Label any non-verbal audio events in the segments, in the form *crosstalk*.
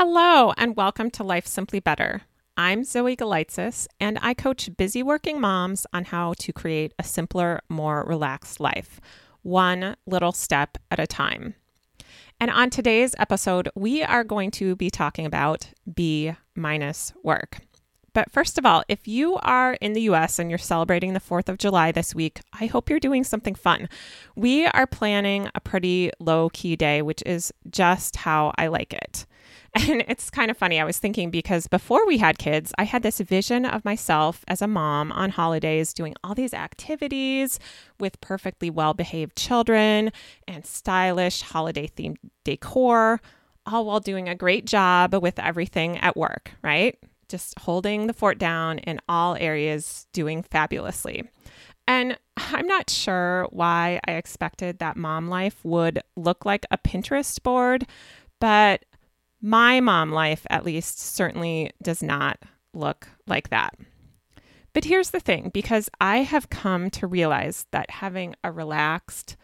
Hello, and welcome to Life Simply Better. I'm Zoe Galitzis, and I coach busy working moms on how to create a simpler, more relaxed life, one little step at a time. And on today's episode, we are going to be talking about B minus work. But first of all, if you are in the US and you're celebrating the 4th of July this week, I hope you're doing something fun. We are planning a pretty low key day, which is just how I like it. And it's kind of funny. I was thinking because before we had kids, I had this vision of myself as a mom on holidays doing all these activities with perfectly well behaved children and stylish holiday themed decor, all while doing a great job with everything at work, right? Just holding the fort down in all areas, doing fabulously. And I'm not sure why I expected that mom life would look like a Pinterest board, but my mom life, at least, certainly does not look like that. But here's the thing because I have come to realize that having a relaxed,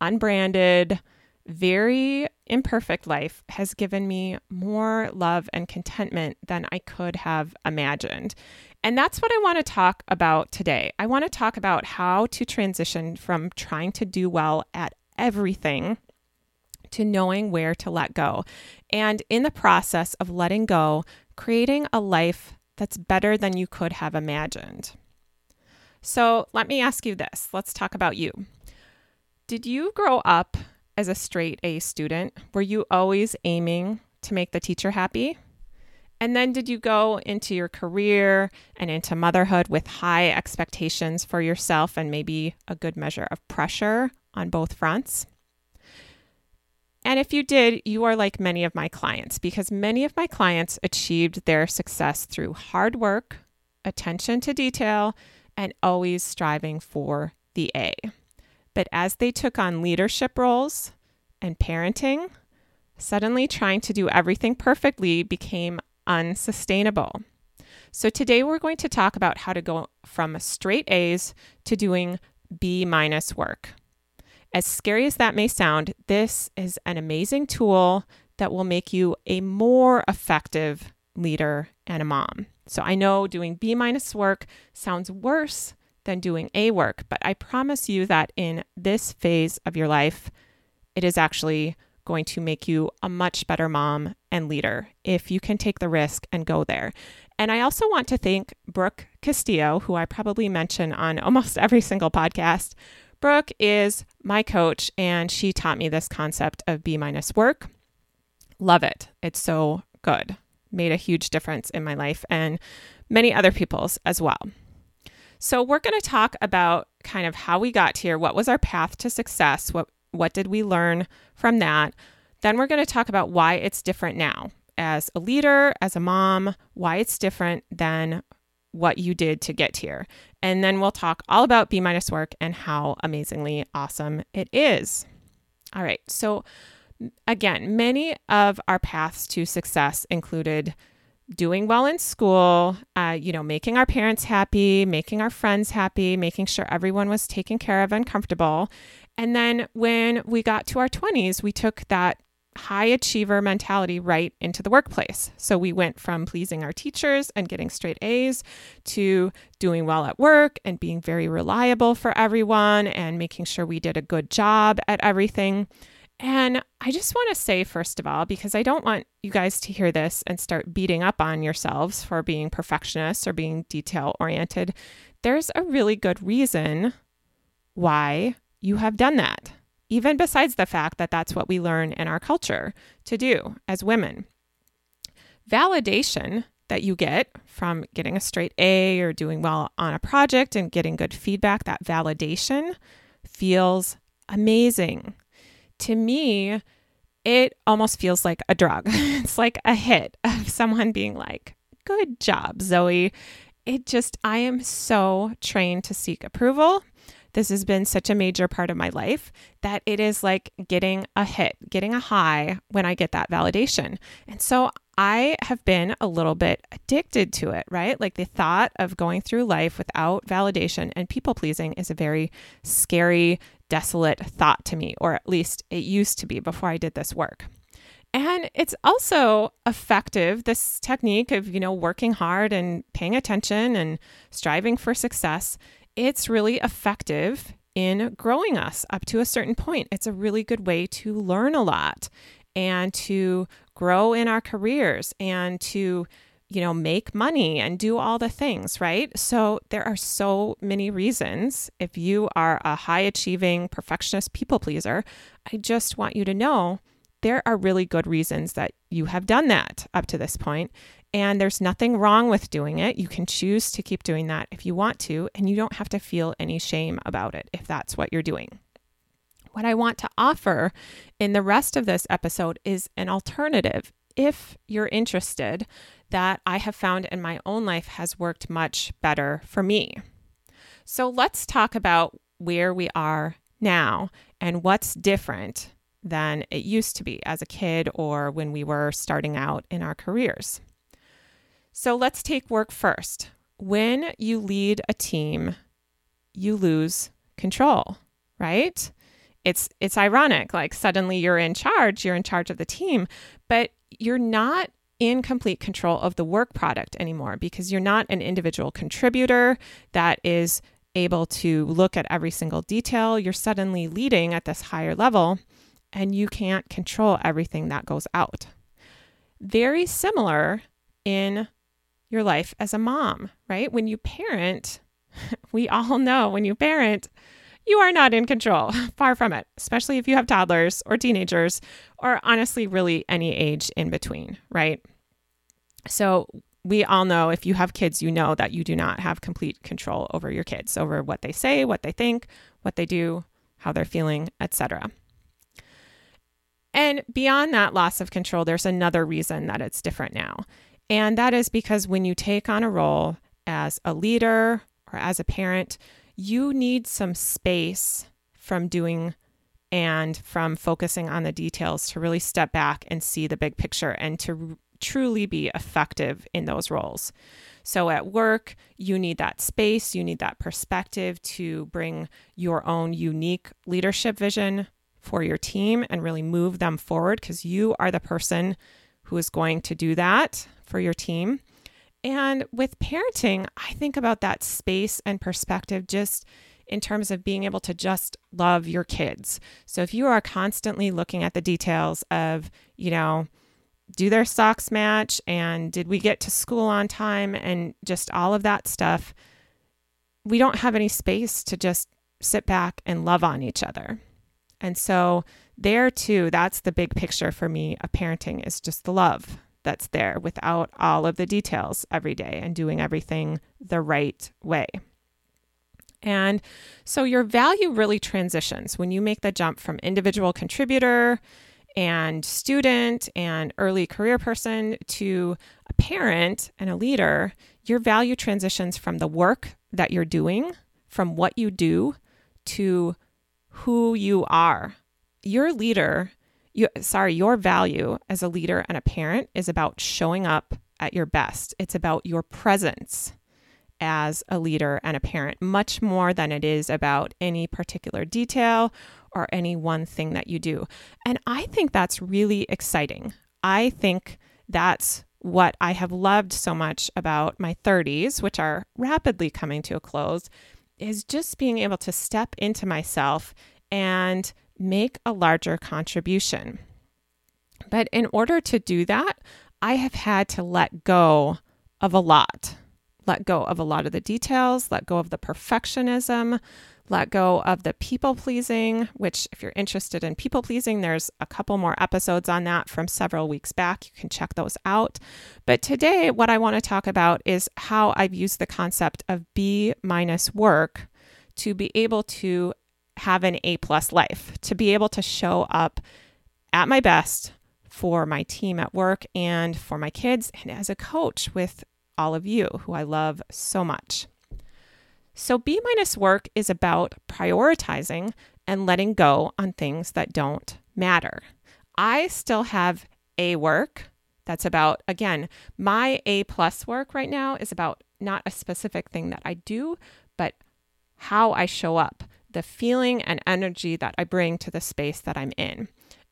unbranded, very imperfect life has given me more love and contentment than I could have imagined. And that's what I want to talk about today. I want to talk about how to transition from trying to do well at everything to knowing where to let go. And in the process of letting go, creating a life that's better than you could have imagined. So let me ask you this let's talk about you. Did you grow up as a straight A student? Were you always aiming to make the teacher happy? And then did you go into your career and into motherhood with high expectations for yourself and maybe a good measure of pressure on both fronts? And if you did, you are like many of my clients because many of my clients achieved their success through hard work, attention to detail, and always striving for the A. But as they took on leadership roles and parenting, suddenly trying to do everything perfectly became unsustainable. So today we're going to talk about how to go from straight A's to doing B minus work. As scary as that may sound, this is an amazing tool that will make you a more effective leader and a mom. So I know doing B minus work sounds worse than doing A work, but I promise you that in this phase of your life, it is actually going to make you a much better mom and leader if you can take the risk and go there. And I also want to thank Brooke Castillo, who I probably mention on almost *laughs* every single podcast, Brooke is my coach, and she taught me this concept of B minus work. Love it. It's so good. Made a huge difference in my life and many other people's as well. So, we're going to talk about kind of how we got here. What was our path to success? What, what did we learn from that? Then, we're going to talk about why it's different now as a leader, as a mom, why it's different than what you did to get here. And then we'll talk all about B minus work and how amazingly awesome it is. All right. So, again, many of our paths to success included doing well in school, uh, you know, making our parents happy, making our friends happy, making sure everyone was taken care of and comfortable. And then when we got to our 20s, we took that high achiever mentality right into the workplace. So we went from pleasing our teachers and getting straight A's to doing well at work and being very reliable for everyone and making sure we did a good job at everything. And I just want to say, first of all, because I don't want you guys to hear this and start beating up on yourselves for being perfectionists or being detail oriented, there's a really good reason why you have done that even besides the fact that that's what we learn in our culture to do as women. Validation that you get from getting a straight A or doing well on a project and getting good feedback, that validation feels amazing. To me, it almost feels like a drug. *laughs* it's like a hit of someone being like, Good job, Zoe. It just, I am so trained to seek approval this has been such a major part of my life that it is like getting a hit, getting a high when I get that validation. And so I have been a little bit addicted to it, right? Like the thought of going through life without validation and people pleasing is a very scary, desolate thought to me, or at least it used to be before I did this work. And it's also effective, this technique of, you know, working hard and paying attention and striving for success. It's really effective in growing us up to a certain point. It's a really good way to learn a lot and to grow in our careers and to you know, make money and do all the things, right? So there are so many reasons. If you are a high achieving perfectionist people pleaser, I just want you to know there are really good reasons that you have done that up to this point, And there's nothing wrong with doing it. You can choose to keep doing that if you want to, and you don't have to feel any shame about it if that's what you're doing. What I want to offer in the rest of this episode is an alternative if you're interested that I have found in my own life has worked much better for me. So let's talk about where we are now and what's different than it used to be as a kid or when we were starting out in our careers. So let's take work first. When you lead a team, you lose control, right? It's it's ironic like suddenly you're in charge, you're in charge of the team, but you're not in complete control of the work product anymore because you're not an individual contributor that is able to look at every single detail. You're suddenly leading at this higher level and you can't control everything that goes out. Very similar in your life as a mom, right? When you parent, *laughs* we all know when you parent, you are not in control. *laughs* Far from it, especially if you have toddlers or teenagers or honestly, really any age in between, right? So, we all know if you have kids, you know that you do not have complete control over your kids, over what they say, what they think, what they do, how they're feeling, etc. And beyond that loss of control, there's another reason that it's different now. And that is because when you take on a role as a leader or as a parent, you need some space from doing and from focusing on the details to really step back and see the big picture and to truly be effective in those roles. So at work, you need that space, you need that perspective to bring your own unique leadership vision for your team and really move them forward because you are the person who is going to do that for your team. And with parenting, I think about that space and perspective just in terms of being able to just love your kids. So if you are constantly looking at the details of, you know, do their socks match and did we get to school on time and just all of that stuff, we don't have any space to just sit back and love on each other. And so there too, that's the big picture for me of parenting is just the love that's there without all of the details every day and doing everything the right way. And so your value really transitions when you make the jump from individual contributor and student and early career person to a parent and a leader. Your value transitions from the work that you're doing, from what you do, to who you are. Your leader you, sorry, your value as a leader and a parent is about showing up at your best. It's about your presence as a leader and a parent, much more than it is about any particular detail or any one thing that you do. And I think that's really exciting. I think that's what I have loved so much about my 30s, which are rapidly coming to a close, is just being able to step into myself and make a larger contribution. But in order to do that, I have had to let go of a lot. Let go of a lot of the details, let go of the perfectionism, let go of the people pleasing, which, if you're interested in people pleasing, there's a couple more episodes on that from several weeks back. You can check those out. But today, what I want to talk about is how I've used the concept of B minus work to be able to have an A plus life, to be able to show up at my best for my team at work and for my kids and as a coach with all of you who I love so much. So, B minus work is about prioritizing and letting go on things that don't matter. I still have A work that's about, again, my A plus work right now is about not a specific thing that I do, but how I show up the feeling and energy that I bring to the space that I'm in.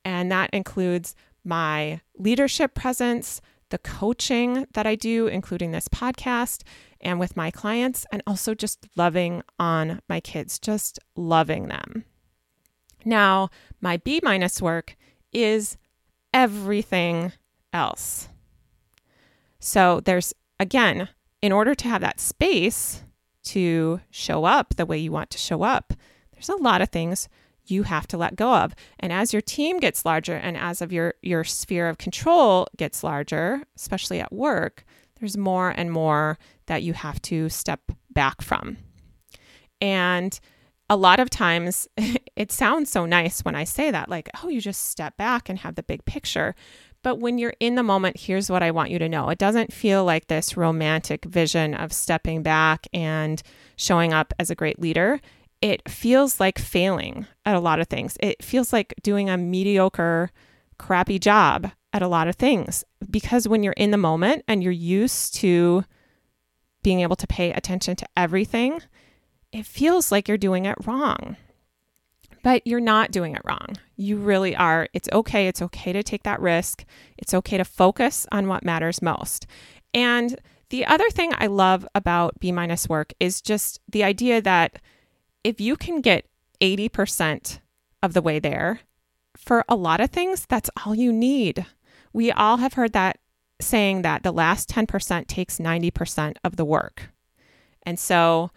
And that includes my leadership presence, the coaching that I do, including this podcast and with my clients, and also just loving on my kids, just loving them. Now, my B minus work is everything else. So there's, again, in order to have that space to show up the way you want to show up, there's a lot of things you have to let go of. And as your team gets larger and as of your your sphere of control gets larger, especially at work, there's more and more that you have to step back from. And a lot of times *laughs* it sounds so nice when I say that, like, oh, you just step back and have the big picture. But when you're in the moment, here's what I want you to know it doesn't feel like this romantic vision of stepping back and showing up as a great leader. It feels like failing at a lot of things. It feels like doing a mediocre, crappy job at a lot of things because when you're in the moment and you're used to being able to pay attention to everything, it feels like you're doing it wrong. But you're not doing it wrong. You really are. It's okay. It's okay to take that risk. It's okay to focus on what matters most. And the other thing I love about B minus work is just the idea that if you can get 80% of the way there, for a lot of things, that's all you need. We all have heard that saying that the last 10% takes 90% of the work. And so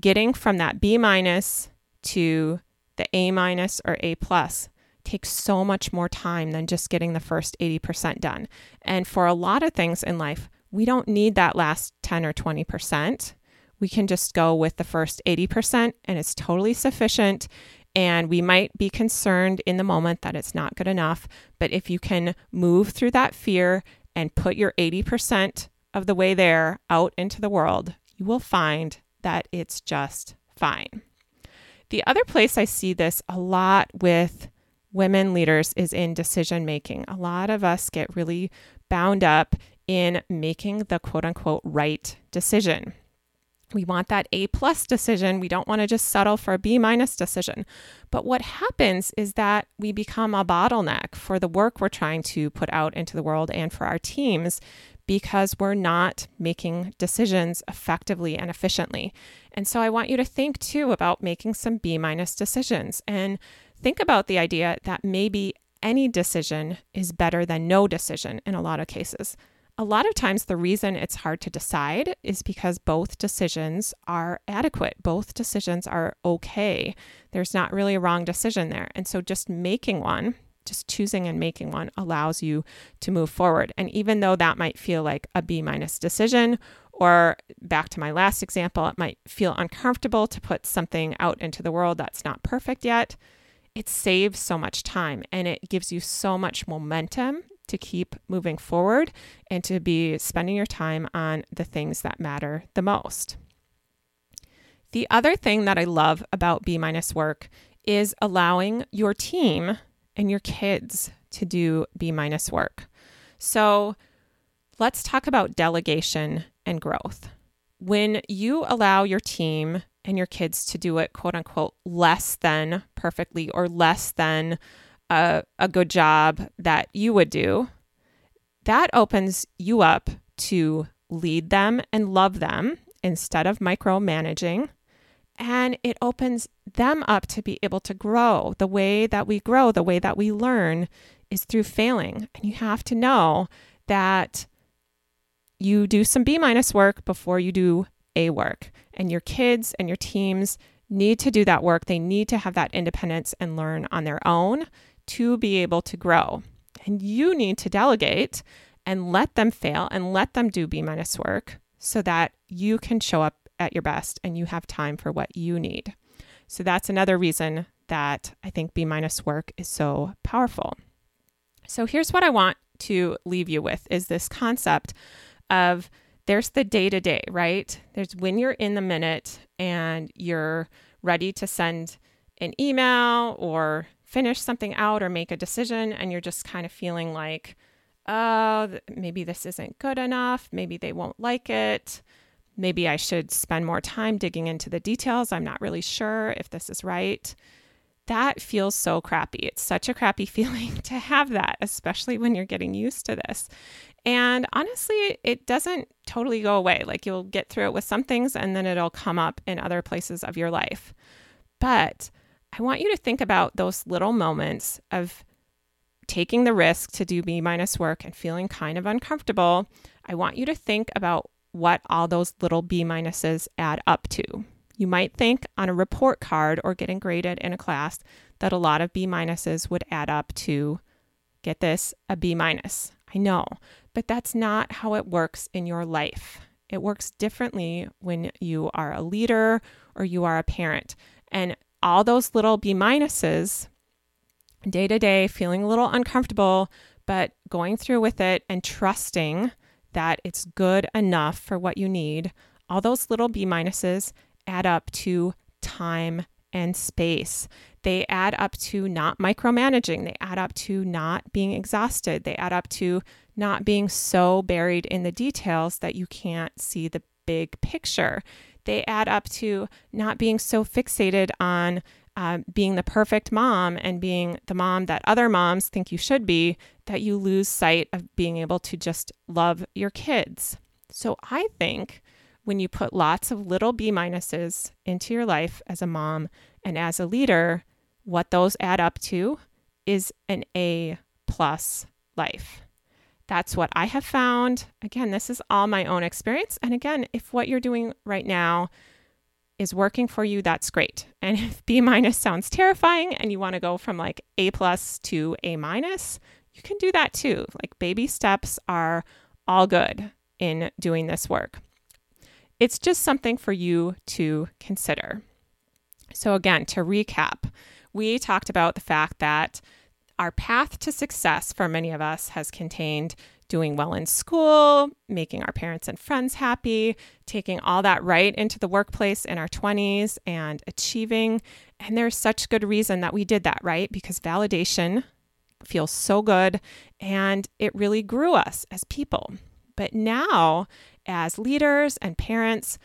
getting from that B minus to the A minus or A plus takes so much more time than just getting the first 80% done. And for a lot of things in life, we don't need that last 10 or 20%. We can just go with the first 80% and it's totally sufficient. And we might be concerned in the moment that it's not good enough. But if you can move through that fear and put your 80% of the way there out into the world, you will find that it's just fine. The other place I see this a lot with women leaders is in decision making. A lot of us get really bound up in making the quote unquote right decision. We want that A plus decision. We don't want to just settle for a B minus decision. But what happens is that we become a bottleneck for the work we're trying to put out into the world and for our teams because we're not making decisions effectively and efficiently. And so I want you to think too about making some B minus decisions and think about the idea that maybe any decision is better than no decision in a lot of cases. A lot of times, the reason it's hard to decide is because both decisions are adequate. Both decisions are okay. There's not really a wrong decision there. And so, just making one, just choosing and making one, allows you to move forward. And even though that might feel like a B minus decision, or back to my last example, it might feel uncomfortable to put something out into the world that's not perfect yet. It saves so much time and it gives you so much momentum to keep moving forward and to be spending your time on the things that matter the most. The other thing that I love about B minus work is allowing your team and your kids to do B minus work. So let's talk about delegation and growth. When you allow your team and your kids to do it, quote unquote, less than perfectly or less than a, a good job that you would do, that opens you up to lead them and love them instead of micromanaging. And it opens them up to be able to grow. The way that we grow, the way that we learn is through failing. And you have to know that you do some B minus work before you do A work. And your kids and your teams need to do that work. They need to have that independence and learn on their own to be able to grow. And you need to delegate and let them fail and let them do B minus work so that you can show up at your best and you have time for what you need. So that's another reason that I think B minus work is so powerful. So here's what I want to leave you with is this concept of there's the day to day, right? There's when you're in the minute and you're ready to send an email or finish something out or make a decision and you're just kind of feeling like, oh, maybe this isn't good enough. Maybe they won't like it. Maybe I should spend more time digging into the details. I'm not really sure if this is right. that feels so crappy. It's such a crappy *laughs* feeling to have that, especially when you're getting used to this. And honestly, it doesn't totally go away. Like you'll get through it with some things and then it'll come up in other places of your life. But I want you to think about those little moments of taking the risk to do B minus work and feeling kind of uncomfortable. I want you to think about what all those little B minuses add up to. You might think on a report card or getting graded in a class that a lot of B minuses would add up to, get this, a B minus. I know, but that's not how it works in your life. It works differently when you are a leader or you are a parent. And all those little B minuses, day to day, feeling a little uncomfortable, but going through with it and trusting that it's good enough for what you need, all those little B minuses add up to time and space. They add up to not micromanaging. They add up to not being exhausted. They add up to not being so buried in the details that you can't see the big picture. They add up to not being so fixated on uh, being the perfect mom and being the mom that other moms think you should be that you lose sight of being able to just love your kids. So I think when you put lots of little B minuses into your life as a mom and as a leader, what those add up to is an A plus life. That's what I have found. Again, this is all my own experience. And again, if what you're doing right now is working for you, that's great. And *laughs* if B minus sounds terrifying and you want to go from like A plus to A minus, you can do that too. Like baby steps are all good in doing this work. It's just something for you to consider. So, again, to recap, we talked about the fact that our path to success for many of us has contained doing well in school, making our parents and friends happy, taking all that right into the workplace in our 20s and achieving. And there's such good reason that we did that, right? Because validation feels so good and it really grew us as people. But now as leaders and parents,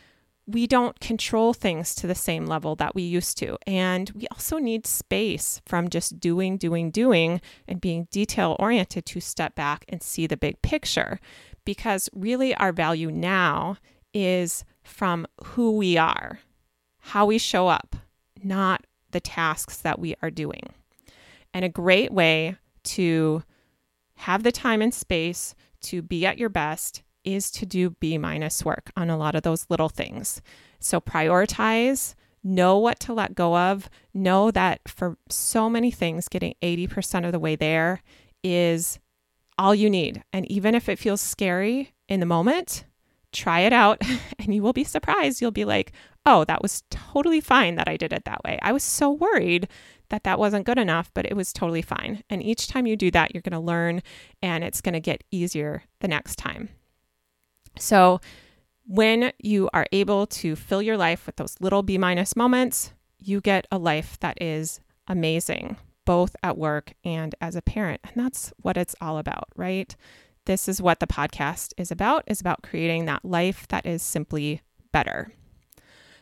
we don't control things to the same level that we used to. And we also need space from just doing, doing, doing and being detail oriented to step back and see the big picture. Because really, our value now is from who we are, how we show up, not the tasks that we are doing. And a great way to have the time and space to be at your best is to do B minus work on a lot of those little things. So prioritize, know what to let go of, know that for so many things, getting 80% of the way there is all you need. And even if it feels scary in the moment, try it out *laughs* and you will be surprised. You'll be like, oh, that was totally fine that I did it that way. I was so worried that that wasn't good enough, but it was totally fine. And each time you do that, you're going to learn and it's going to get easier the next time. So, when you are able to fill your life with those little B minus moments, you get a life that is amazing, both at work and as a parent. And that's what it's all about, right? This is what the podcast is about, is about creating that life that is simply better.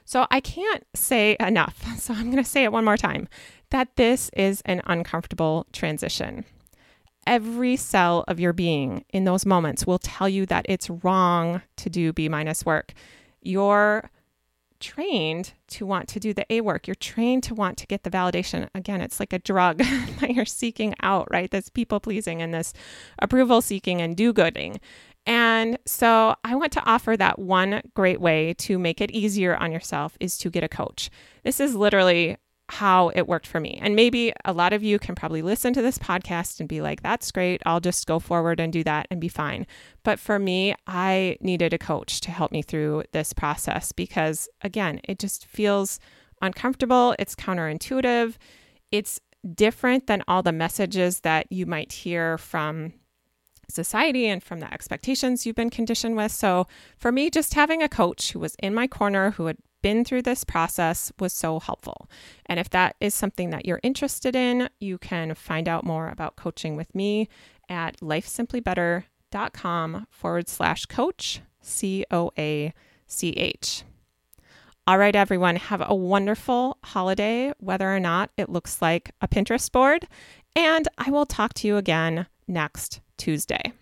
So I can't say enough. *laughs* So I'm going to say it one more time that this is an uncomfortable transition every cell of your being in those moments will tell you that it's wrong to do B minus work. You're trained to want to do the A work. You're trained to want to get the validation. Again, it's like a drug *laughs* that you're seeking out, right? This people pleasing and this approval seeking and do gooding. And so I want to offer that one great way to make it easier on yourself is to get a coach. This is literally how it worked for me. And maybe a lot of you can probably listen to this podcast and be like, that's great. I'll just go forward and do that and be fine. But for me, I needed a coach to help me through this process because, again, it just feels uncomfortable. It's counterintuitive. It's different than all the messages that you might hear from society and from the expectations you've been conditioned with. So, for me, just having a coach who was in my corner, who had been through this process was so helpful. And if that is something that you're interested in, you can find out more about coaching with me at lifesimplybetter.com forward slash coach, C O A C H. All right, everyone, have a wonderful holiday, whether or not it looks like a Pinterest board. And I will talk to you again next Tuesday.